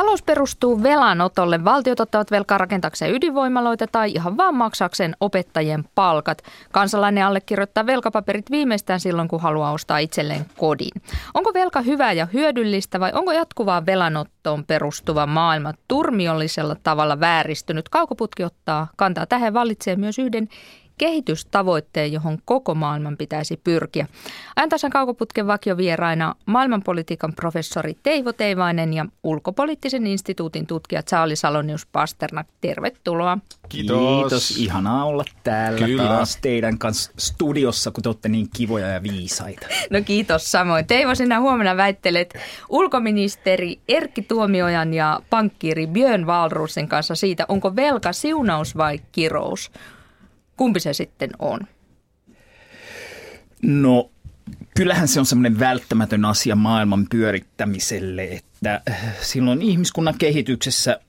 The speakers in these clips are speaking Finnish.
Talous perustuu velanotolle. Valtiot ottavat velkaa rakentakseen ydinvoimaloita tai ihan vaan maksakseen opettajien palkat. Kansalainen allekirjoittaa velkapaperit viimeistään silloin, kun haluaa ostaa itselleen kodin. Onko velka hyvä ja hyödyllistä vai onko jatkuvaa velanottoon perustuva maailma turmiollisella tavalla vääristynyt? Kaukoputki ottaa kantaa. Tähän valitsee myös yhden kehitystavoitteen, johon koko maailman pitäisi pyrkiä. Ajantasan kaukoputken vakiovieraina maailmanpolitiikan professori Teivo Teivainen ja ulkopoliittisen instituutin tutkija Charlie Salonius Pasternak. Tervetuloa. Kiitos. Kiitos. Ihanaa olla täällä Kyllä. taas teidän kanssa studiossa, kun te olette niin kivoja ja viisaita. No kiitos samoin. Teivo, sinä huomenna väittelet ulkoministeri Erkki Tuomiojan ja pankkiiri Björn Valruusen kanssa siitä, onko velka siunaus vai kirous. Kumpi se sitten on? No kyllähän se on semmoinen välttämätön asia maailman pyörittämiselle, että äh, silloin ihmiskunnan kehityksessä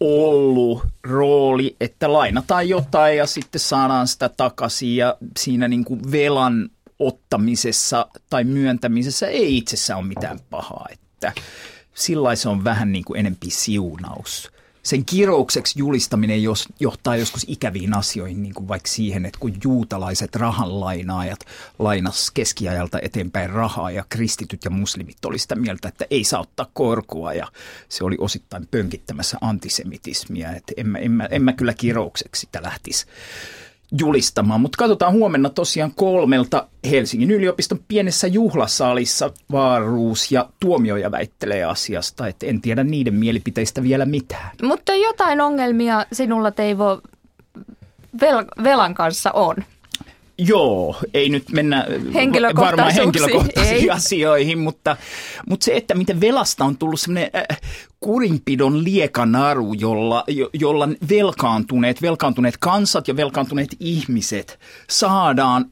ollut rooli, että lainataan jotain ja sitten saadaan sitä takaisin ja siinä niin kuin velan ottamisessa tai myöntämisessä ei itsessään ole mitään pahaa, että sillä se on vähän niin kuin enempi siunaus sen kiroukseksi julistaminen jos, johtaa joskus ikäviin asioihin, niin kuin vaikka siihen, että kun juutalaiset rahanlainaajat lainas keskiajalta eteenpäin rahaa ja kristityt ja muslimit oli sitä mieltä, että ei saa ottaa korkoa ja se oli osittain pönkittämässä antisemitismiä, että en mä, en mä, en mä kyllä kiroukseksi sitä lähtisi julistamaan. Mutta katsotaan huomenna tosiaan kolmelta Helsingin yliopiston pienessä juhlasalissa Vaaruus ja Tuomioja väittelee asiasta, että en tiedä niiden mielipiteistä vielä mitään. Mutta jotain ongelmia sinulla Teivo vel- velan kanssa on. Joo, ei nyt mennä varmaan henkilökohtaisiin ei. asioihin, mutta, mutta se, että miten velasta on tullut semmoinen äh, kurinpidon liekanaru, jolla, jo, jolla velkaantuneet, velkaantuneet kansat ja velkaantuneet ihmiset saadaan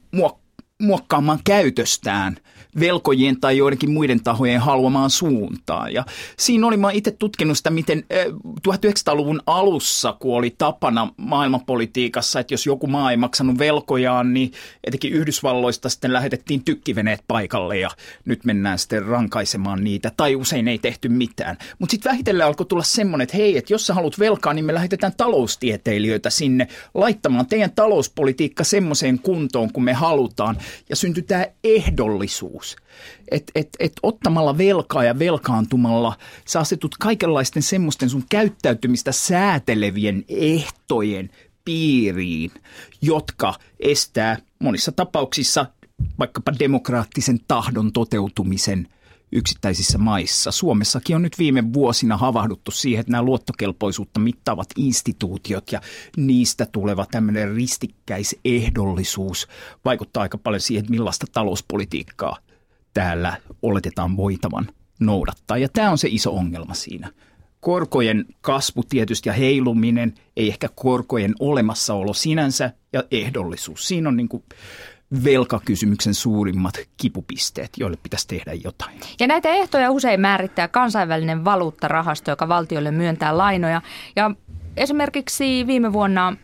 muokkaamaan käytöstään – velkojien tai joidenkin muiden tahojen haluamaan suuntaan. Ja siinä oli, mä itse tutkinut sitä, miten 1900-luvun alussa, kun oli tapana maailmanpolitiikassa, että jos joku maa ei maksanut velkojaan, niin etenkin Yhdysvalloista sitten lähetettiin tykkiveneet paikalle ja nyt mennään sitten rankaisemaan niitä, tai usein ei tehty mitään. Mutta sitten vähitellen alkoi tulla semmoinen, että hei, että jos sä haluat velkaa, niin me lähetetään taloustieteilijöitä sinne laittamaan teidän talouspolitiikka semmoiseen kuntoon, kun me halutaan, ja syntyy tämä ehdollisuus vastuus. Että et, et ottamalla velkaa ja velkaantumalla sä asetut kaikenlaisten semmoisten sun käyttäytymistä säätelevien ehtojen piiriin, jotka estää monissa tapauksissa vaikkapa demokraattisen tahdon toteutumisen yksittäisissä maissa. Suomessakin on nyt viime vuosina havahduttu siihen, että nämä luottokelpoisuutta mittaavat instituutiot ja niistä tuleva tämmöinen ristikkäisehdollisuus vaikuttaa aika paljon siihen, että millaista talouspolitiikkaa täällä oletetaan voitavan noudattaa. Ja tämä on se iso ongelma siinä. Korkojen kasvu tietysti ja heiluminen, ei ehkä korkojen olemassaolo sinänsä ja ehdollisuus. Siinä on niin kuin velkakysymyksen suurimmat kipupisteet, joille pitäisi tehdä jotain. Ja näitä ehtoja usein määrittää kansainvälinen valuuttarahasto, joka valtiolle myöntää lainoja. Ja esimerkiksi viime vuonna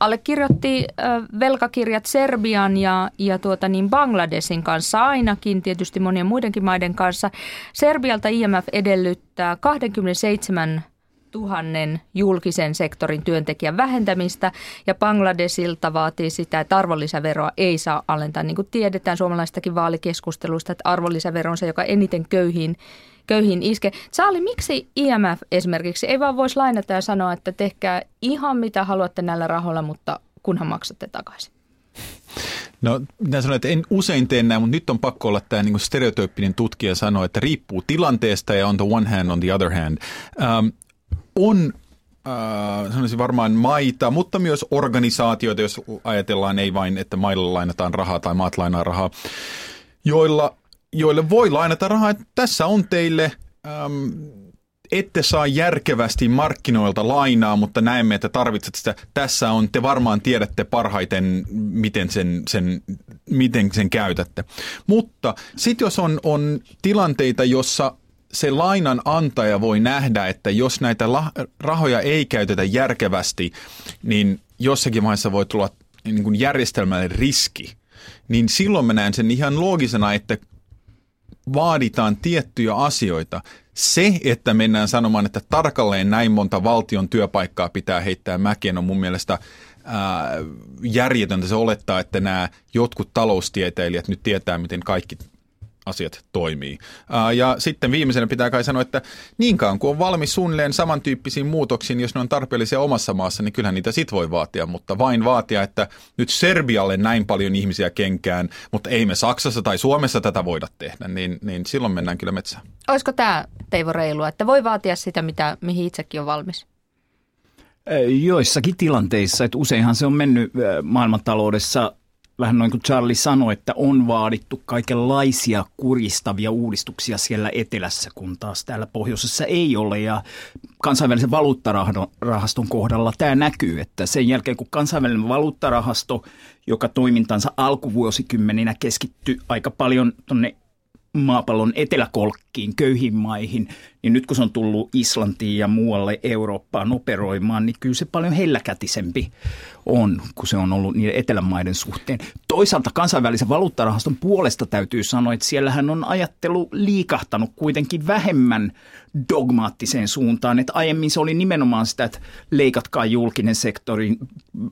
allekirjoitti velkakirjat Serbian ja, ja tuota niin Bangladesin kanssa ainakin, tietysti monien muidenkin maiden kanssa. Serbialta IMF edellyttää 27 tuhannen julkisen sektorin työntekijän vähentämistä ja Bangladesilta vaatii sitä, että arvonlisäveroa ei saa alentaa. Niin kuin tiedetään suomalaistakin vaalikeskustelusta, että arvonlisävero on se, joka eniten köyhiin köyhiin iske. Saali, miksi IMF esimerkiksi ei vaan voisi lainata ja sanoa, että tehkää ihan mitä haluatte näillä rahoilla, mutta kunhan maksatte takaisin? No, minä sanoin, että en usein tee näin, mutta nyt on pakko olla tämä niin stereotyyppinen tutkija sanoa, että riippuu tilanteesta ja on the one hand, on the other hand. Um, on äh, sanoisin varmaan maita, mutta myös organisaatioita, jos ajatellaan ei vain, että mailla lainataan rahaa tai maat lainaa rahaa, joilla joille voi lainata rahaa, että tässä on teille, äm, ette saa järkevästi markkinoilta lainaa, mutta näemme, että tarvitset sitä. Tässä on, te varmaan tiedätte parhaiten, miten sen, sen, miten sen käytätte. Mutta sitten jos on, on tilanteita, jossa se lainan antaja voi nähdä, että jos näitä rahoja ei käytetä järkevästi, niin jossakin vaiheessa voi tulla niin kuin järjestelmällinen riski. Niin silloin mä näen sen ihan loogisena, että vaaditaan tiettyjä asioita. Se, että mennään sanomaan, että tarkalleen näin monta valtion työpaikkaa pitää heittää mäkeen, on mun mielestä ää, järjetöntä se olettaa, että nämä jotkut taloustieteilijät nyt tietää, miten kaikki asiat toimii. Ja sitten viimeisenä pitää kai sanoa, että niinkaan kun on valmis suunnilleen samantyyppisiin muutoksiin, jos ne on tarpeellisia omassa maassa, niin kyllähän niitä sit voi vaatia, mutta vain vaatia, että nyt Serbialle näin paljon ihmisiä kenkään, mutta ei me Saksassa tai Suomessa tätä voida tehdä, niin, niin silloin mennään kyllä metsään. Olisiko tämä Teivo reilua, että voi vaatia sitä, mitä, mihin itsekin on valmis? Joissakin tilanteissa, että useinhan se on mennyt maailmantaloudessa vähän noin kuin Charlie sanoi, että on vaadittu kaikenlaisia kuristavia uudistuksia siellä etelässä, kun taas täällä pohjoisessa ei ole. Ja kansainvälisen valuuttarahaston kohdalla tämä näkyy, että sen jälkeen kun kansainvälinen valuuttarahasto, joka toimintansa alkuvuosikymmeninä keskittyi aika paljon tuonne maapallon eteläkolkkiin, köyhiin maihin, niin nyt kun se on tullut Islantiin ja muualle Eurooppaan operoimaan, niin kyllä se paljon helläkätisempi on, kun se on ollut niiden etelämaiden suhteen. Toisaalta kansainvälisen valuuttarahaston puolesta täytyy sanoa, että siellähän on ajattelu liikahtanut kuitenkin vähemmän dogmaattiseen suuntaan. Että aiemmin se oli nimenomaan sitä, että leikatkaa julkinen sektori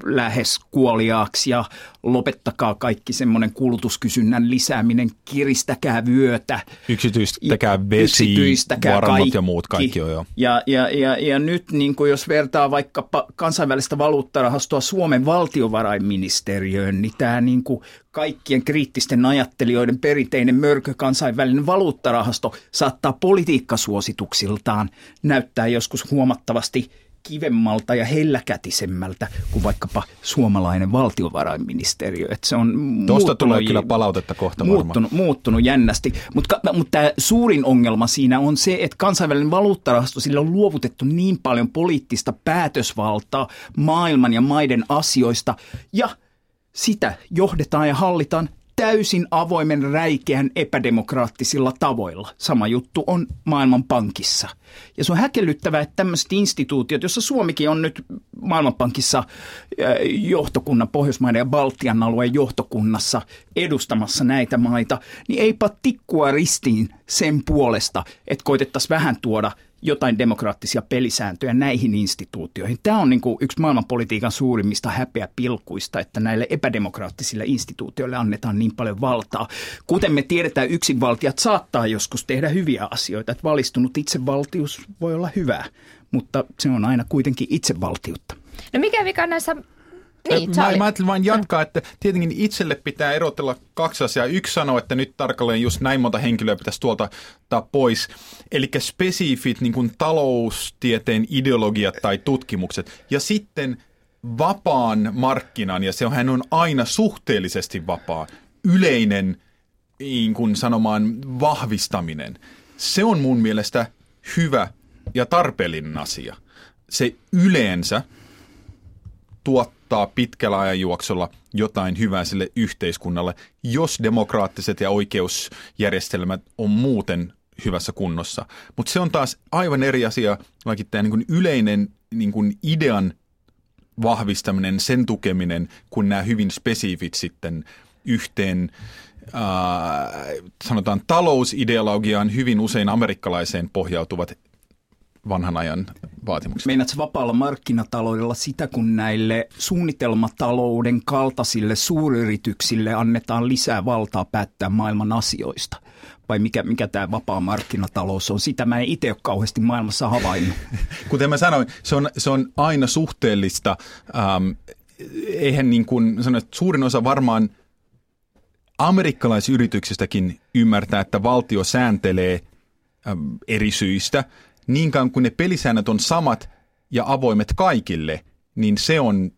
lähes kuoliaaksi ja lopettakaa kaikki semmoinen kulutuskysynnän lisääminen, kiristäkää vyötä. Yksityistäkää vesi, yksityistäkää kaikki. ja muut kaikki on jo. Ja, ja, ja, ja nyt niin kuin jos vertaa vaikka kansainvälistä valuuttarahastoa Suomen valtiovarainministeriöön, niin tämä niin kuin kaikkien kriittisten ajattelijoiden perinteinen mörkö kansainvälinen valuuttarahasto saattaa politiikkasuosituksiltaan näyttää joskus huomattavasti kivemmalta ja helläkätisemmältä kuin vaikkapa suomalainen valtiovarainministeriö. Että se on Tuosta tulee kyllä palautetta kohta muuttunut, muuttunut jännästi. Mutta, mutta tämä suurin ongelma siinä on se, että kansainvälinen valuuttarahasto, sillä on luovutettu niin paljon poliittista päätösvaltaa maailman ja maiden asioista ja – sitä johdetaan ja hallitaan täysin avoimen räikeän epädemokraattisilla tavoilla. Sama juttu on Maailmanpankissa. Ja se on häkellyttävää, että tämmöiset instituutiot, jossa Suomikin on nyt Maailmanpankissa johtokunnan, Pohjoismaiden ja Baltian alueen johtokunnassa edustamassa näitä maita, niin eipä tikkua ristiin sen puolesta, että koitettaisiin vähän tuoda – jotain demokraattisia pelisääntöjä näihin instituutioihin. Tämä on niin kuin yksi maailmanpolitiikan suurimmista häpeäpilkuista, että näille epädemokraattisille instituutioille annetaan niin paljon valtaa. Kuten me tiedetään, yksinvaltiat saattaa joskus tehdä hyviä asioita, että valistunut itsevaltius voi olla hyvää, mutta se on aina kuitenkin itsevaltiutta. No mikä vika näissä niin, mä, mä ajattelin vain jatkaa, että tietenkin itselle pitää erotella kaksi asiaa. Yksi sanoo, että nyt tarkalleen just näin monta henkilöä pitäisi tuolta ottaa pois. Eli spesifit niin kuin taloustieteen ideologiat tai tutkimukset. Ja sitten vapaan markkinan, ja sehän on aina suhteellisesti vapaa, yleinen niin kuin sanomaan vahvistaminen. Se on mun mielestä hyvä ja tarpeellinen asia. Se yleensä tuottaa pitkällä ajanjuoksulla jotain hyvää sille yhteiskunnalle, jos demokraattiset ja oikeusjärjestelmät on muuten hyvässä kunnossa. Mutta se on taas aivan eri asia, vaikka tämä niin yleinen niin kuin idean vahvistaminen, sen tukeminen, kun nämä hyvin spesifit sitten yhteen äh, sanotaan talousideologiaan hyvin usein amerikkalaiseen pohjautuvat vanhan ajan vaatimukset. Meinaatko vapaalla markkinataloudella sitä, kun näille suunnitelmatalouden kaltaisille suuryrityksille annetaan lisää valtaa päättää maailman asioista? Vai mikä, mikä tämä vapaa markkinatalous on? Sitä mä en itse ole kauheasti maailmassa havainnut. Kuten mä sanoin, se on, se on aina suhteellista. Ähm, eihän niin kuin sanoin, että suurin osa varmaan amerikkalaisyrityksistäkin ymmärtää, että valtio sääntelee ähm, eri syistä – niinkään kuin ne pelisäännöt on samat ja avoimet kaikille, niin se on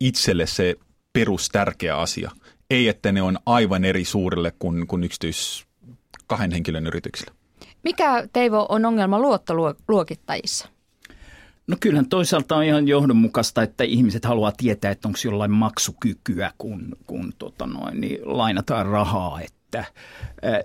itselle se perustärkeä asia. Ei, että ne on aivan eri suurille kuin, kuin yksityis kahden henkilön yrityksillä. Mikä, Teivo, on ongelma luottoluokittajissa? No kyllähän toisaalta on ihan johdonmukaista, että ihmiset haluaa tietää, että onko jollain maksukykyä, kun, kun tota noin, niin lainataan rahaa. Että, ää,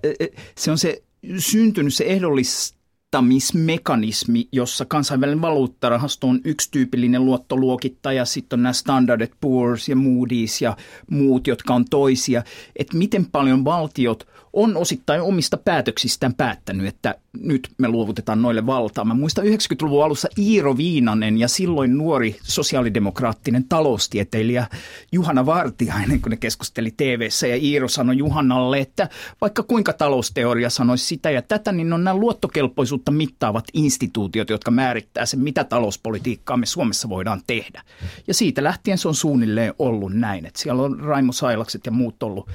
se on se syntynyt se ehdollis, luottamismekanismi, jossa kansainvälinen valuuttarahasto on yksi tyypillinen luottoluokittaja, sitten on nämä Standard Poor's ja Moody's ja muut, jotka on toisia, että miten paljon valtiot on osittain omista päätöksistään päättänyt, että nyt me luovutetaan noille valtaa. Mä muistan 90-luvun alussa Iiro Viinanen ja silloin nuori sosiaalidemokraattinen taloustieteilijä Juhana Vartiainen, kun ne keskusteli tv ja Iiro sanoi Juhanalle, että vaikka kuinka talousteoria sanoisi sitä ja tätä, niin on nämä luottokelpoisuutta mittaavat instituutiot, jotka määrittää sen, mitä talouspolitiikkaa me Suomessa voidaan tehdä. Ja siitä lähtien se on suunnilleen ollut näin, että siellä on Raimo Sailakset ja muut ollut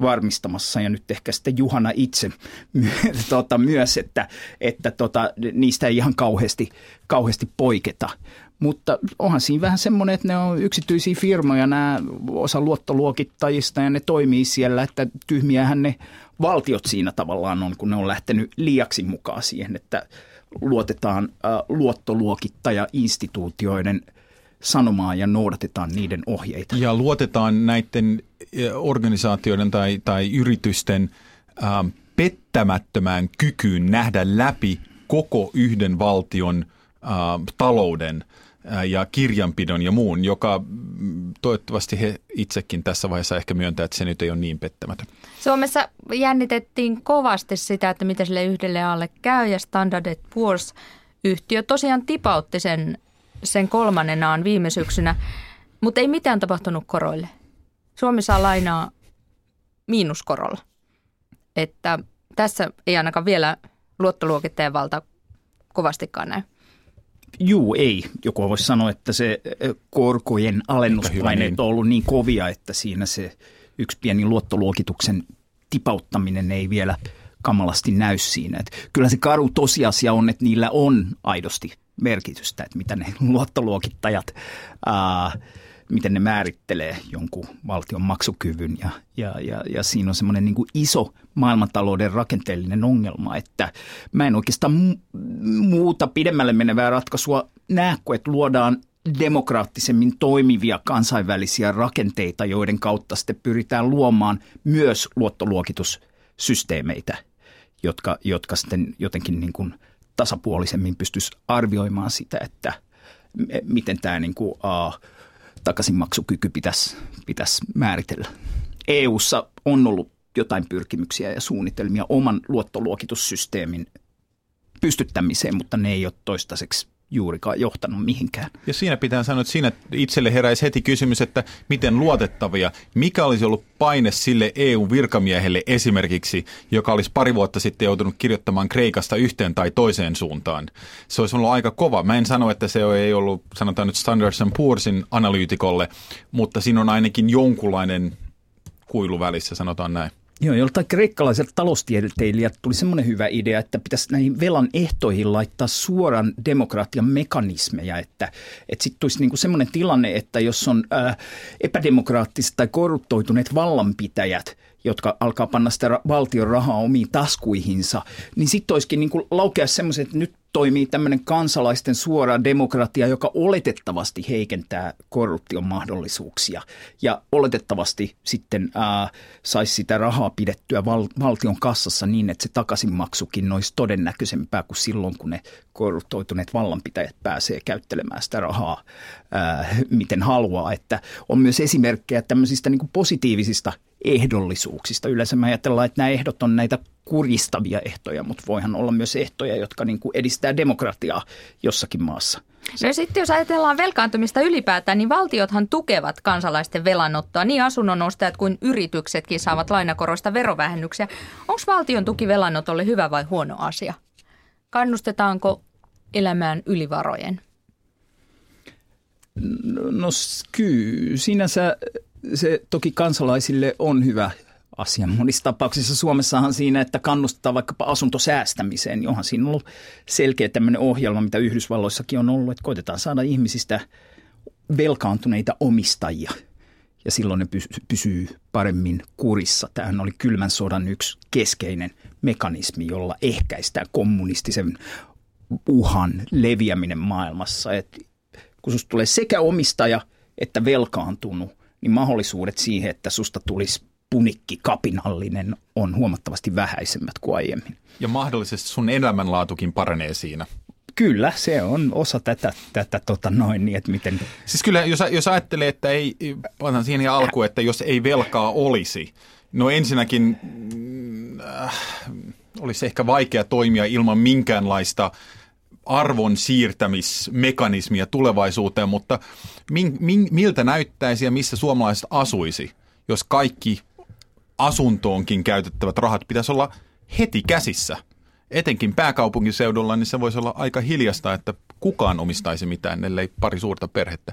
varmistamassa ja nyt ehkä sitten Juhana itse tota, myös, että, että tota, niistä ei ihan kauheasti, kauheasti poiketa. Mutta onhan siinä vähän semmoinen, että ne on yksityisiä firmoja, nämä osa luottoluokittajista ja ne toimii siellä, että tyhmiähän ne valtiot siinä tavallaan on, kun ne on lähtenyt liiaksi mukaan siihen, että luotetaan luottoluokittaja-instituutioiden sanomaan ja noudatetaan niiden ohjeita. Ja luotetaan näiden organisaatioiden tai, tai yritysten äh, pettämättömään kykyyn nähdä läpi koko yhden valtion äh, talouden äh, ja kirjanpidon ja muun, joka mm, toivottavasti he itsekin tässä vaiheessa ehkä myöntää, että se nyt ei ole niin pettämätön. Suomessa jännitettiin kovasti sitä, että miten sille yhdelle alle käy ja Standard Poor's yhtiö tosiaan tipautti sen, sen kolmannenaan viime syksynä, mutta ei mitään tapahtunut koroille. Suomi saa lainaa miinuskorolla. Että tässä ei ainakaan vielä luottoluokittajan valta kovastikaan näy. Juu, ei. Joku voisi sanoa, että se korkojen alennuspaineet niin. on ollut niin kovia, että siinä se yksi pieni luottoluokituksen tipauttaminen ei vielä kamalasti näy siinä. Että kyllä se karu tosiasia on, että niillä on aidosti merkitystä, että mitä ne luottoluokittajat ää, miten ne määrittelee jonkun valtion maksukyvyn. Ja, ja, ja, ja siinä on semmoinen niin iso maailmantalouden rakenteellinen ongelma, että mä en oikeastaan muuta pidemmälle menevää ratkaisua näe, kuin että luodaan demokraattisemmin toimivia kansainvälisiä rakenteita, joiden kautta sitten pyritään luomaan myös luottoluokitussysteemeitä, jotka, jotka sitten jotenkin niin kuin tasapuolisemmin pystyisi arvioimaan sitä, että miten tämä niin kuin, uh, takaisinmaksukyky pitäisi, pitäisi määritellä. EU:ssa on ollut jotain pyrkimyksiä ja suunnitelmia oman luottoluokitussysteemin pystyttämiseen, mutta ne ei ole toistaiseksi juurikaan johtanut mihinkään. Ja siinä pitää sanoa, että siinä itselle heräisi heti kysymys, että miten luotettavia, mikä olisi ollut paine sille EU-virkamiehelle esimerkiksi, joka olisi pari vuotta sitten joutunut kirjoittamaan Kreikasta yhteen tai toiseen suuntaan. Se olisi ollut aika kova. Mä en sano, että se ei ollut, sanotaan nyt Standards Poor'sin analyytikolle, mutta siinä on ainakin jonkunlainen kuilu välissä, sanotaan näin. Joo, joltain kreikkalaiselta taloustieteilijät tuli semmoinen hyvä idea, että pitäisi näihin velan ehtoihin laittaa suoran demokratian mekanismeja, että, että sitten tulisi niinku semmoinen tilanne, että jos on ää, epädemokraattiset tai korruptoituneet vallanpitäjät, jotka alkaa panna sitä valtion rahaa omiin taskuihinsa, niin sitten olisikin niin laukea semmoiset, että nyt toimii tämmöinen kansalaisten suora demokratia, joka oletettavasti heikentää korruption mahdollisuuksia ja oletettavasti sitten ää, saisi sitä rahaa pidettyä val- valtion kassassa niin, että se takaisinmaksukin olisi todennäköisempää kuin silloin, kun ne korruptoituneet vallanpitäjät pääsee käyttelemään sitä rahaa ää, miten haluaa. Että on myös esimerkkejä tämmöisistä niin positiivisista ehdollisuuksista. Yleensä me ajatellaan, että nämä ehdot on näitä kuristavia ehtoja, mutta voihan olla myös ehtoja, jotka niin kuin edistää demokratiaa jossakin maassa. No sitten jos ajatellaan velkaantumista ylipäätään, niin valtiothan tukevat kansalaisten velanottoa. Niin asunnonostajat kuin yrityksetkin saavat lainakoroista verovähennyksiä. Onko valtion tuki velanotolle hyvä vai huono asia? Kannustetaanko elämään ylivarojen? No, no kyllä, sinänsä se toki kansalaisille on hyvä asia. Monissa tapauksissa Suomessahan siinä, että kannustetaan vaikkapa asuntosäästämiseen, johon siinä on ollut selkeä tämmöinen ohjelma, mitä Yhdysvalloissakin on ollut, että koitetaan saada ihmisistä velkaantuneita omistajia ja silloin ne pysyy paremmin kurissa. Tämähän oli kylmän sodan yksi keskeinen mekanismi, jolla ehkäistään kommunistisen uhan leviäminen maailmassa. Et kun susta tulee sekä omistaja että velkaantunut, niin mahdollisuudet siihen, että susta tulisi punikki kapinallinen on huomattavasti vähäisemmät kuin aiemmin. Ja mahdollisesti sun elämänlaatukin paranee siinä. Kyllä, se on osa tätä, tätä tota noin, niin että miten... Siis kyllä, jos, jos ajattelee, että ei, siihen alku, että jos ei velkaa olisi, No ensinnäkin mm, äh, olisi ehkä vaikea toimia ilman minkäänlaista arvon siirtämismekanismia tulevaisuuteen, mutta min, min, miltä näyttäisi ja missä suomalaiset asuisi, jos kaikki asuntoonkin käytettävät rahat pitäisi olla heti käsissä. Etenkin pääkaupunkiseudulla, niin se voisi olla aika hiljasta, että kukaan omistaisi mitään, ellei pari suurta perhettä.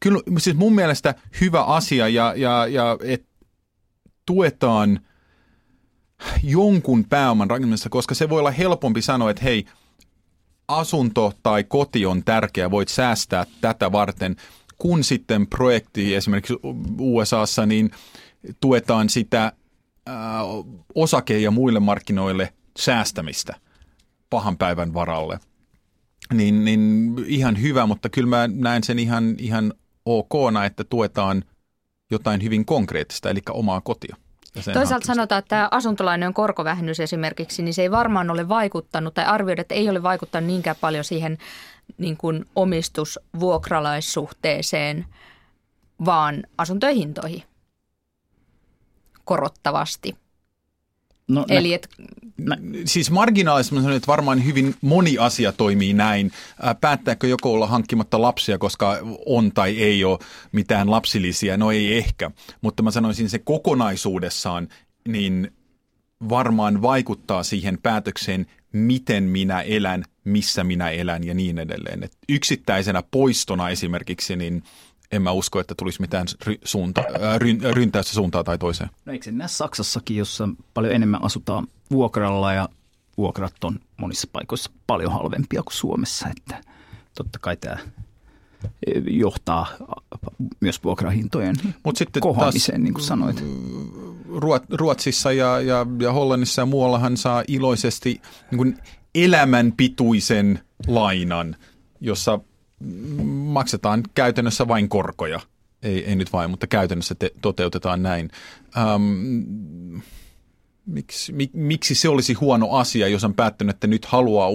Kyllä siis mun mielestä hyvä asia ja, ja, ja et tuetaan jonkun pääoman rakentamista, koska se voi olla helpompi sanoa, että hei, asunto tai koti on tärkeä, voit säästää tätä varten, kun sitten projekti esimerkiksi USAssa, niin tuetaan sitä osake- ja muille markkinoille säästämistä pahan päivän varalle. Niin, niin ihan hyvä, mutta kyllä mä näen sen ihan, ihan okna, että tuetaan jotain hyvin konkreettista, eli omaa kotia. Toisaalta sanotaan, että asuntolainojen korkovähennys esimerkiksi, niin se ei varmaan ole vaikuttanut, tai arvioida, että ei ole vaikuttanut niinkään paljon siihen niin kuin omistusvuokralaissuhteeseen, vaan asuntojen hintoihin korottavasti. No, Eli et... nä, siis marginaalisesti mä sanon, että varmaan hyvin moni asia toimii näin. Päättääkö joko olla hankkimatta lapsia, koska on tai ei ole mitään lapsilisiä? No ei ehkä, mutta mä sanoisin se kokonaisuudessaan, niin varmaan vaikuttaa siihen päätökseen, miten minä elän, missä minä elän ja niin edelleen. Et yksittäisenä poistona esimerkiksi, niin – en mä usko, että tulisi mitään ry, suunta, äh, ry, ryntäystä suuntaan tai toiseen. No eikö se näe Saksassakin, jossa paljon enemmän asutaan vuokralla ja vuokrat on monissa paikoissa paljon halvempia kuin Suomessa, että totta kai tämä johtaa myös vuokrahintojen Mut sitten kohoamiseen, niin kuin sanoit. Ruotsissa ja, ja, ja Hollannissa ja muuallahan saa iloisesti niin kuin elämänpituisen lainan, jossa maksetaan käytännössä vain korkoja. Ei, ei nyt vain, mutta käytännössä te, toteutetaan näin. Ähm, miksi, mik, miksi se olisi huono asia, jos on päättänyt, että nyt haluaa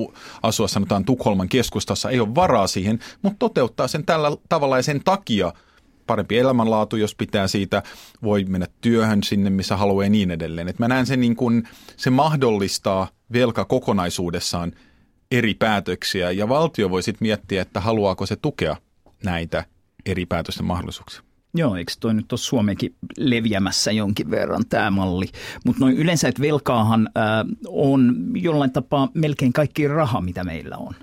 asua sanotaan Tukholman keskustassa, ei ole varaa siihen, mutta toteuttaa sen tällä tavalla ja sen takia parempi elämänlaatu, jos pitää siitä, voi mennä työhön sinne, missä haluaa ja niin edelleen. Et mä näen sen niin kuin, se mahdollistaa velka kokonaisuudessaan eri päätöksiä ja valtio voi sitten miettiä, että haluaako se tukea näitä eri päätösten mahdollisuuksia. Joo, eikö toi nyt ole Suomekin leviämässä jonkin verran tämä malli? Mutta noin yleensä, että velkaahan äh, on jollain tapaa melkein kaikki raha, mitä meillä on.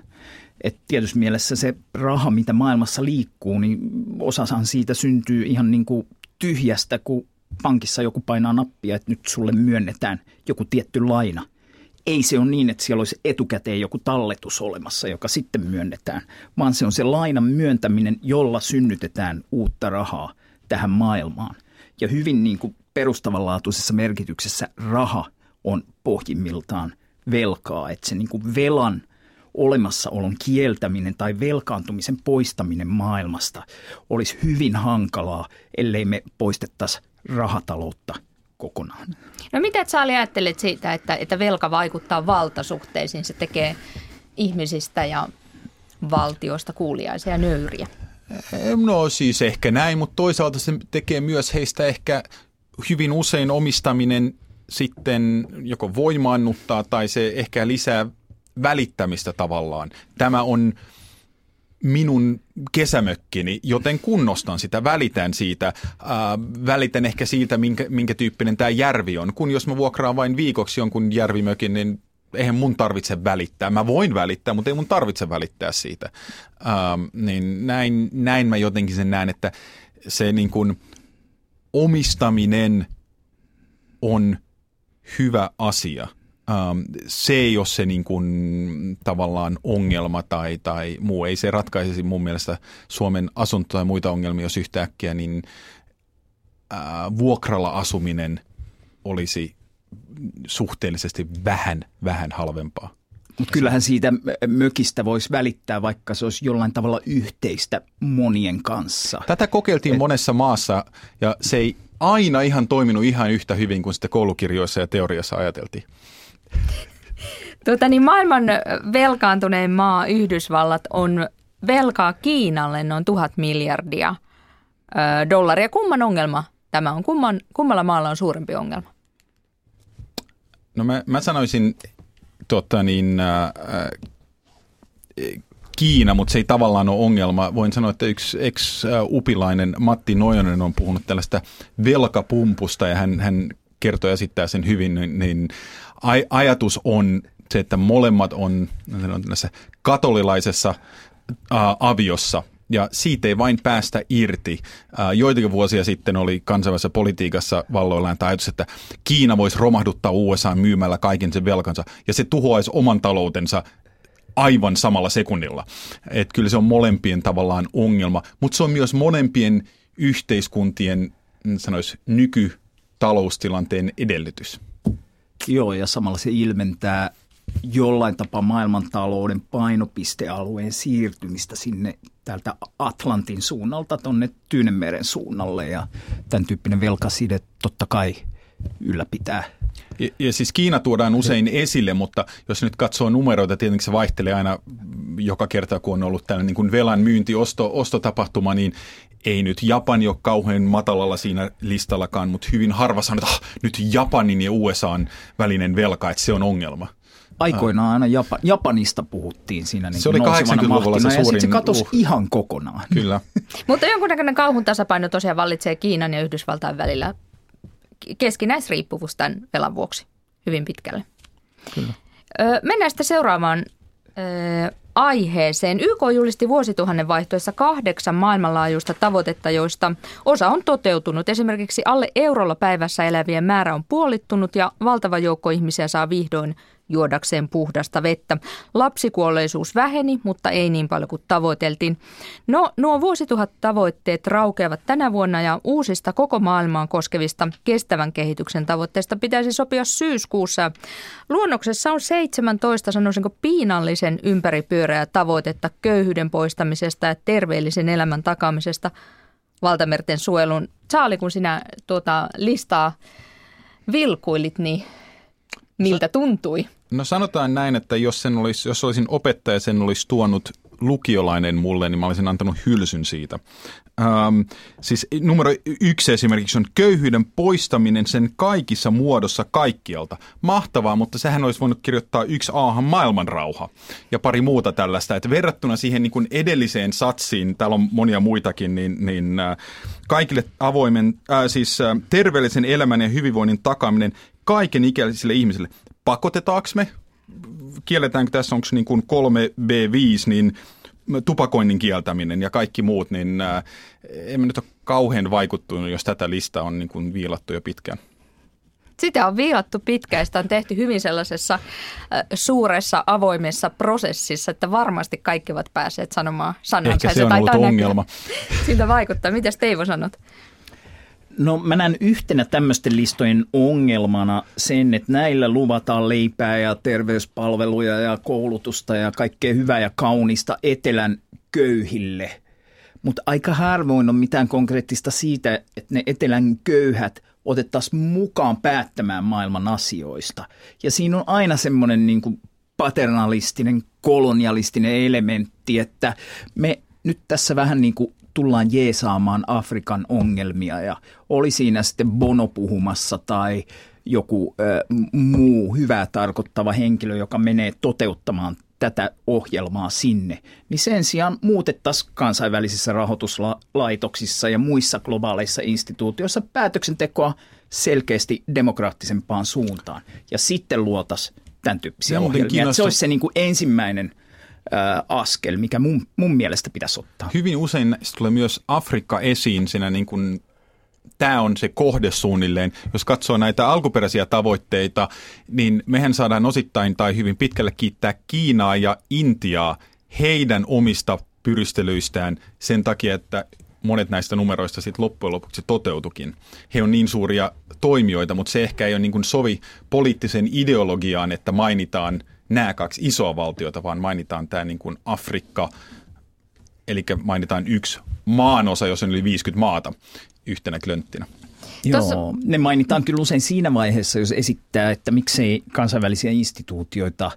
Et tietysti mielessä se raha, mitä maailmassa liikkuu, niin osasan siitä syntyy ihan niin kuin tyhjästä, kun pankissa joku painaa nappia, että nyt sulle myönnetään joku tietty laina ei se ole niin, että siellä olisi etukäteen joku talletus olemassa, joka sitten myönnetään, vaan se on se lainan myöntäminen, jolla synnytetään uutta rahaa tähän maailmaan. Ja hyvin niin kuin perustavanlaatuisessa merkityksessä raha on pohjimmiltaan velkaa, että se niin kuin velan olemassaolon kieltäminen tai velkaantumisen poistaminen maailmasta olisi hyvin hankalaa, ellei me poistettaisi rahataloutta kokonaan. No mitä Saali ajattelet siitä, että, että velka vaikuttaa valtasuhteisiin? Se tekee ihmisistä ja valtiosta kuuliaisia nöyriä. No siis ehkä näin, mutta toisaalta se tekee myös heistä ehkä hyvin usein omistaminen sitten joko voimaannuttaa tai se ehkä lisää välittämistä tavallaan. Tämä on minun kesämökkini, joten kunnostan sitä, välitän siitä, äh, välitän ehkä siitä, minkä, minkä tyyppinen tämä järvi on. Kun jos mä vuokraan vain viikoksi jonkun järvimökin, niin eihän mun tarvitse välittää. Mä voin välittää, mutta ei mun tarvitse välittää siitä. Ähm, niin näin, näin mä jotenkin sen näen, että se niin kuin omistaminen on hyvä asia – Um, se ei ole se niin kuin, tavallaan ongelma tai, tai muu. Ei se ratkaisisi mun mielestä Suomen asunto- tai muita ongelmia, jos yhtäkkiä niin uh, vuokralla asuminen olisi suhteellisesti vähän, vähän halvempaa. Mutta kyllähän siitä mökistä voisi välittää, vaikka se olisi jollain tavalla yhteistä monien kanssa. Tätä kokeiltiin Et... monessa maassa ja se ei aina ihan toiminut ihan yhtä hyvin kuin sitten koulukirjoissa ja teoriassa ajateltiin. Tuota, niin maailman velkaantunein maa Yhdysvallat on velkaa Kiinalle noin tuhat miljardia ö, dollaria. Kumman ongelma tämä on? Kumman, kummalla maalla on suurempi ongelma? No mä, mä sanoisin tota niin, äh, Kiina, mutta se ei tavallaan ole ongelma. Voin sanoa, että yksi ex-upilainen Matti Nojonen on puhunut tällaista velkapumpusta ja hän, hän kertoo ja esittää sen hyvin, niin, niin aj- ajatus on se, että molemmat on, on katolilaisessa ä, aviossa ja siitä ei vain päästä irti. Joitakin vuosia sitten oli kansainvälisessä politiikassa valloillaan ajatus, että Kiina voisi romahduttaa USA myymällä kaiken sen velkansa ja se tuhoaisi oman taloutensa aivan samalla sekunnilla. Et kyllä se on molempien tavallaan ongelma, mutta se on myös molempien yhteiskuntien sanois, nykytaloustilanteen edellytys. Joo, ja samalla se ilmentää jollain tapaa maailmantalouden painopistealueen siirtymistä sinne täältä Atlantin suunnalta tuonne Tyynemeren suunnalle ja tämän tyyppinen velkaside totta kai ylläpitää. Ja, ja siis Kiina tuodaan usein esille, mutta jos nyt katsoo numeroita, tietenkin se vaihtelee aina joka kerta, kun on ollut tällainen niin kuin velan myynti, osto, ostotapahtuma, niin ei nyt Japani ole kauhean matalalla siinä listallakaan, mutta hyvin harva sanoo, että ah, nyt Japanin ja USAn välinen velka, että se on ongelma. Aikoinaan aina Japa, Japanista puhuttiin siinä niin Se oli 80-luvulla se suurin. Ja se katosi uh. ihan kokonaan. Kyllä. Mutta jonkunnäköinen kauhun tasapaino tosiaan vallitsee Kiinan ja Yhdysvaltain välillä keskinäisriippuvuus tämän velan vuoksi hyvin pitkälle. Kyllä. mennään sitten seuraavaan aiheeseen. YK julisti vuosituhannen vaihtoessa kahdeksan maailmanlaajuista tavoitetta, joista osa on toteutunut. Esimerkiksi alle eurolla päivässä elävien määrä on puolittunut ja valtava joukko ihmisiä saa vihdoin juodakseen puhdasta vettä. Lapsikuolleisuus väheni, mutta ei niin paljon kuin tavoiteltiin. No, nuo vuosituhat tavoitteet raukeavat tänä vuonna ja uusista koko maailmaan koskevista kestävän kehityksen tavoitteista pitäisi sopia syyskuussa. Luonnoksessa on 17, sanoisinko piinallisen ympäripyöreä tavoitetta köyhyyden poistamisesta ja terveellisen elämän takaamisesta valtamerten suojelun. Saali, kun sinä tuota listaa vilkuilit, niin miltä tuntui? No sanotaan näin, että jos, sen olisi, jos olisin opettaja, sen olisi tuonut lukiolainen mulle, niin mä olisin antanut hylsyn siitä. Ähm, siis numero yksi esimerkiksi on köyhyyden poistaminen sen kaikissa muodossa kaikkialta. Mahtavaa, mutta sehän olisi voinut kirjoittaa yksi aahan maailmanrauha ja pari muuta tällaista. Että verrattuna siihen niin kuin edelliseen satsiin, täällä on monia muitakin, niin, niin äh, kaikille avoimen, äh, siis äh, terveellisen elämän ja hyvinvoinnin takaaminen kaiken ikäisille ihmisille. Pakotetaanko me? Kielletäänkö tässä, onko niin kuin 3B5, niin tupakoinnin kieltäminen ja kaikki muut, niin äh, emme nyt ole kauhean vaikuttunut, jos tätä listaa on niin kuin viilattu jo pitkään. Sitä on viilattu pitkään, sitä on tehty hyvin sellaisessa äh, suuressa avoimessa prosessissa, että varmasti kaikki ovat päässeet sanomaan sanansa. Ehkä se on ollut ongelma. Siltä vaikuttaa. Miten Teivo sanot? No mä näen yhtenä tämmöisten listojen ongelmana sen, että näillä luvataan leipää ja terveyspalveluja ja koulutusta ja kaikkea hyvää ja kaunista etelän köyhille. Mutta aika harvoin on mitään konkreettista siitä, että ne etelän köyhät otettaisiin mukaan päättämään maailman asioista. Ja siinä on aina semmoinen niin kuin paternalistinen, kolonialistinen elementti, että me nyt tässä vähän niin kuin tullaan jeesaamaan Afrikan ongelmia ja oli siinä sitten Bono puhumassa tai joku ö, muu hyvää tarkoittava henkilö, joka menee toteuttamaan tätä ohjelmaa sinne, niin sen sijaan muutettaisiin kansainvälisissä rahoituslaitoksissa ja muissa globaaleissa instituutioissa päätöksentekoa selkeästi demokraattisempaan suuntaan. Ja sitten luotaisiin tämän tyyppisiä ohjelmia. Se olisi se niin kuin ensimmäinen – askel, mikä mun, mun mielestä pitäisi ottaa. Hyvin usein tulee myös Afrikka esiin siinä niin kuin tämä on se kohde suunnilleen. Jos katsoo näitä alkuperäisiä tavoitteita, niin mehän saadaan osittain tai hyvin pitkälle kiittää Kiinaa ja Intiaa heidän omista pyristelyistään sen takia, että monet näistä numeroista sitten loppujen lopuksi toteutukin. He on niin suuria toimijoita, mutta se ehkä ei ole niin sovi poliittisen ideologiaan, että mainitaan – nämä kaksi isoa valtiota, vaan mainitaan tämä niin kuin Afrikka, eli mainitaan yksi maanosa, jos on yli 50 maata yhtenä klönttinä. Joo, Tossa... ne mainitaan kyllä usein siinä vaiheessa, jos esittää, että miksei kansainvälisiä instituutioita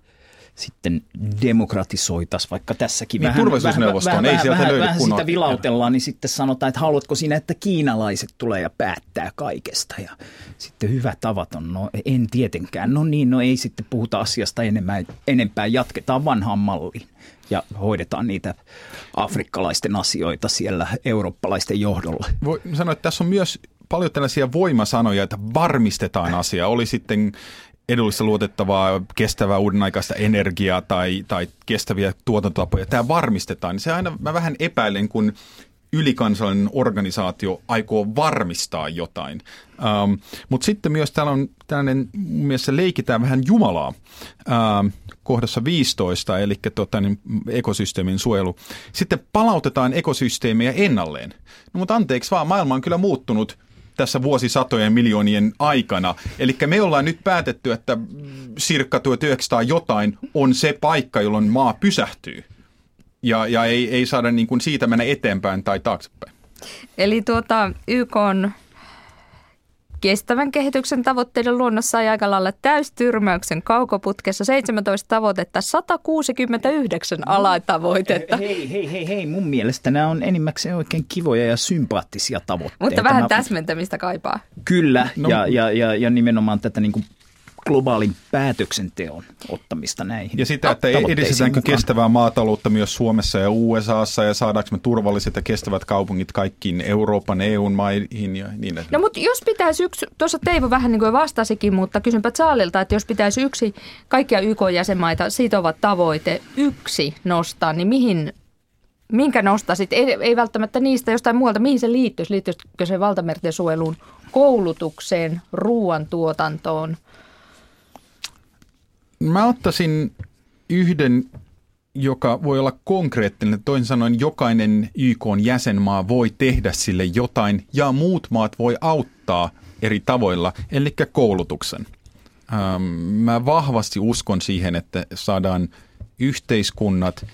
sitten demokratisoitaisiin vaikka tässäkin. Niin, vähän, turvallisuusneuvostoon, vähän, ei sieltä vähän, löydy vähän kunnon. sitä vilautellaan, niin sitten sanotaan, että haluatko sinä, että kiinalaiset tulee ja päättää kaikesta. Ja sitten hyvä tavaton, no en tietenkään. No niin, no ei sitten puhuta asiasta enemmän, enempää, jatketaan vanhaan malliin ja hoidetaan niitä afrikkalaisten asioita siellä eurooppalaisten johdolla. Voi sanoa, että tässä on myös paljon tällaisia voimasanoja, että varmistetaan asia. Oli sitten edullista luotettavaa, kestävää uudenaikaista energiaa tai, tai kestäviä tuotantotapoja. Tämä varmistetaan. Niin se aina mä vähän epäilen, kun ylikansallinen organisaatio aikoo varmistaa jotain. Ähm, Mutta sitten myös täällä on tällainen, mun mielestä leikitään vähän Jumalaa ähm, kohdassa 15, eli tota, niin ekosysteemin suojelu. Sitten palautetaan ekosysteemejä ennalleen. No, mutta anteeksi vaan, maailma on kyllä muuttunut tässä vuosisatojen miljoonien aikana. Eli me ollaan nyt päätetty, että sirkka 1900 jotain on se paikka, jolloin maa pysähtyy. Ja, ja ei, ei saada niin kuin siitä mennä eteenpäin tai taaksepäin. Eli tuota, YK on Kestävän kehityksen tavoitteiden luonnossa sai aika lailla täystyrmäyksen kaukoputkessa 17 tavoitetta, 169 alatavoitetta. Hei, hei, hei, hei, mun mielestä nämä on enimmäkseen oikein kivoja ja sympaattisia tavoitteita. Mutta vähän Mä... täsmentämistä kaipaa. Kyllä, no. ja, ja, ja, ja nimenomaan tätä niin kuin globaalin päätöksenteon ottamista näihin Ja sitä, että edistetäänkö mukaan. kestävää maataloutta myös Suomessa ja USAssa ja saadaanko me turvalliset ja kestävät kaupungit kaikkiin Euroopan, EUn maihin ja niin edelleen. No mutta jos pitäisi yksi, tuossa Teivo vähän niin kuin vastasikin, mutta kysynpä Saalilta, että jos pitäisi yksi kaikkia YK-jäsenmaita sitova tavoite yksi nostaa, niin mihin minkä nostaisit? Ei, ei välttämättä niistä jostain muualta. Mihin se liittyisi? Liittyisikö se valtamerten suojeluun, koulutukseen, ruoantuotantoon, Mä ottaisin yhden, joka voi olla konkreettinen. Toisin sanoen jokainen YK jäsenmaa voi tehdä sille jotain ja muut maat voi auttaa eri tavoilla, eli koulutuksen. Ähm, mä vahvasti uskon siihen, että saadaan yhteiskunnat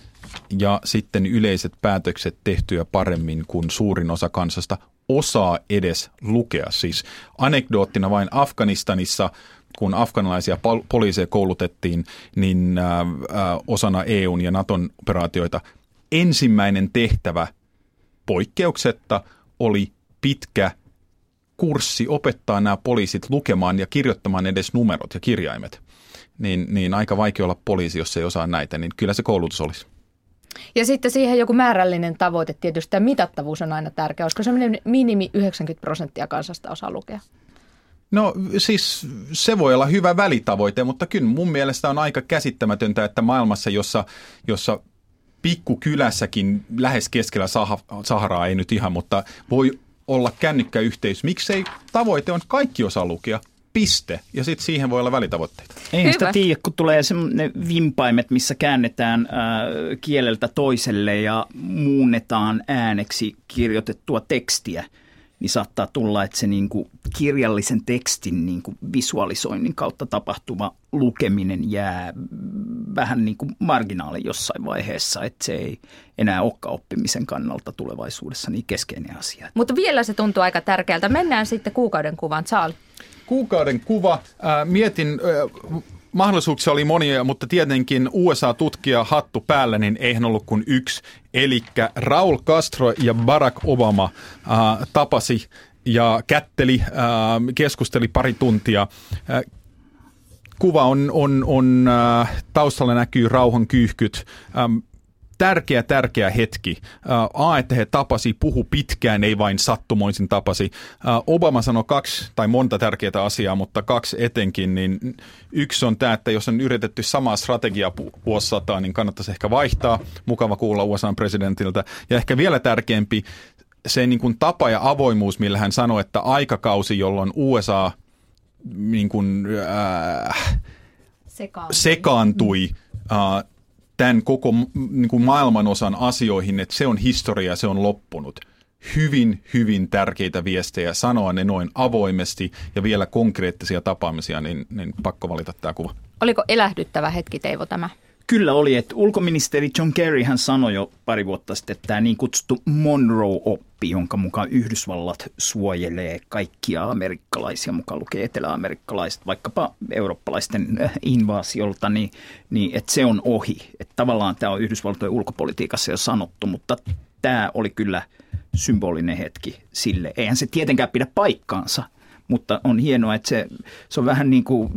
ja sitten yleiset päätökset tehtyä paremmin, kuin suurin osa kansasta osaa edes lukea. Siis anekdoottina vain Afganistanissa kun afganalaisia poliiseja koulutettiin, niin äh, äh, osana EUn ja Naton operaatioita ensimmäinen tehtävä poikkeuksetta oli pitkä kurssi opettaa nämä poliisit lukemaan ja kirjoittamaan edes numerot ja kirjaimet. Niin, niin aika vaikea olla poliisi, jos ei osaa näitä, niin kyllä se koulutus olisi. Ja sitten siihen joku määrällinen tavoite tietysti, tämä mitattavuus on aina tärkeä. Olisiko semmoinen minimi 90 prosenttia kansasta osaa lukea? No siis se voi olla hyvä välitavoite, mutta kyllä mun mielestä on aika käsittämätöntä, että maailmassa, jossa, jossa pikkukylässäkin lähes keskellä Saharaa, ei nyt ihan, mutta voi olla kännykkäyhteys. Miksei tavoite on kaikki osaa lukea? Piste. Ja sitten siihen voi olla välitavoitteita. Ei sitä tiedä, kun tulee ne vimpaimet, missä käännetään äh, kieleltä toiselle ja muunnetaan ääneksi kirjoitettua tekstiä – niin saattaa tulla, että se niin kuin kirjallisen tekstin niin kuin visualisoinnin kautta tapahtuva lukeminen jää vähän niin kuin marginaali jossain vaiheessa, että se ei enää olekaan oppimisen kannalta tulevaisuudessa niin keskeinen asia. Mutta vielä se tuntuu aika tärkeältä. Mennään sitten kuukauden kuvaan. Saali. Kuukauden kuva. Äh, mietin, äh, mahdollisuuksia oli monia, mutta tietenkin USA-tutkija hattu päällä, niin eihän ollut kuin yksi. Eli Raul Castro ja Barack Obama äh, tapasi ja kätteli, äh, keskusteli pari tuntia. Äh, kuva on, on, on äh, taustalla näkyy rauhan kyyhkyt. Ähm, tärkeä, tärkeä hetki. A, että he tapasi, puhu pitkään, ei vain sattumoisin tapasi. Obama sanoi kaksi tai monta tärkeää asiaa, mutta kaksi etenkin. Niin yksi on tämä, että jos on yritetty samaa strategiaa vuosisataa, niin kannattaisi ehkä vaihtaa. Mukava kuulla USA presidentiltä. Ja ehkä vielä tärkeämpi, se niin kuin tapa ja avoimuus, millä hän sanoi, että aikakausi, jolloin USA niin kuin, äh, sekaantui, sekaantui äh, tämän koko niin kuin maailmanosan asioihin, että se on historia, se on loppunut. Hyvin, hyvin tärkeitä viestejä, sanoa ne noin avoimesti ja vielä konkreettisia tapaamisia, niin, niin pakko valita tämä kuva. Oliko elähdyttävä hetki, Teivo, tämä? Kyllä oli, että ulkoministeri John Kerry hän sanoi jo pari vuotta sitten, että tämä niin kutsuttu Monroe-oppi, jonka mukaan Yhdysvallat suojelee kaikkia amerikkalaisia, mukaan lukee eteläamerikkalaiset, vaikkapa eurooppalaisten äh, invaasiolta, niin, niin että se on ohi. Että tavallaan tämä on Yhdysvaltojen ulkopolitiikassa jo sanottu, mutta tämä oli kyllä symbolinen hetki sille. Eihän se tietenkään pidä paikkaansa – mutta on hienoa, että se, se on vähän niin kuin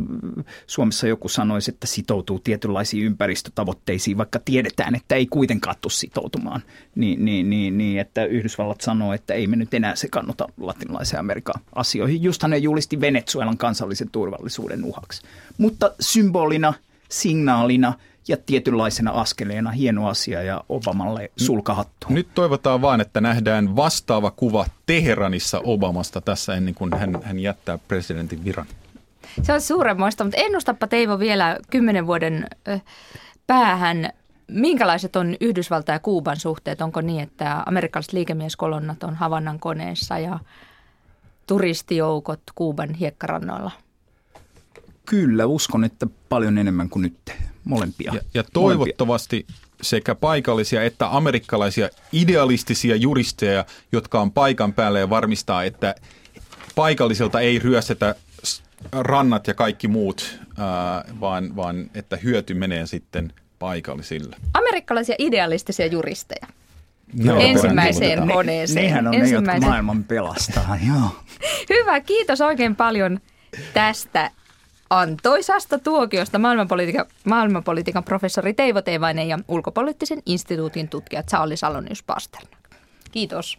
Suomessa joku sanoisi, että sitoutuu tietynlaisiin ympäristötavoitteisiin, vaikka tiedetään, että ei kuitenkaan tule sitoutumaan. Niin, niin, niin, niin, että Yhdysvallat sanoo, että ei me nyt enää se kannata latinalaisen Amerikan asioihin. Justhan ne julisti Venezuelan kansallisen turvallisuuden uhaksi. Mutta symbolina, signaalina – ja tietynlaisena askeleena hieno asia ja Obamalle sulkahattu. Nyt toivotaan vaan, että nähdään vastaava kuva Teheranissa Obamasta tässä ennen kuin hän, hän jättää presidentin viran. Se on suuremmoista, mutta ennustappa Teivo vielä kymmenen vuoden päähän. Minkälaiset on Yhdysvalta ja Kuuban suhteet? Onko niin, että amerikkalaiset liikemieskolonnat on Havannan koneessa ja turistijoukot Kuuban hiekkarannoilla? Kyllä, uskon, että paljon enemmän kuin nyt molempia. Ja, ja toivottavasti molempia. sekä paikallisia että amerikkalaisia idealistisia juristeja, jotka on paikan päällä ja varmistaa, että paikalliselta ei ryöstetä rannat ja kaikki muut, vaan, vaan että hyöty menee sitten paikallisille. Amerikkalaisia idealistisia juristeja. No, ensimmäiseen koneeseen. Ne, nehän on ne, jotka maailman pelastaa. Joo. Hyvä, kiitos oikein paljon tästä antoisasta tuokiosta maailmanpolitiikan, maailmanpolitiikan professori Teivo Teivainen ja ulkopoliittisen instituutin tutkija Charles Alonius Pasternak. Kiitos.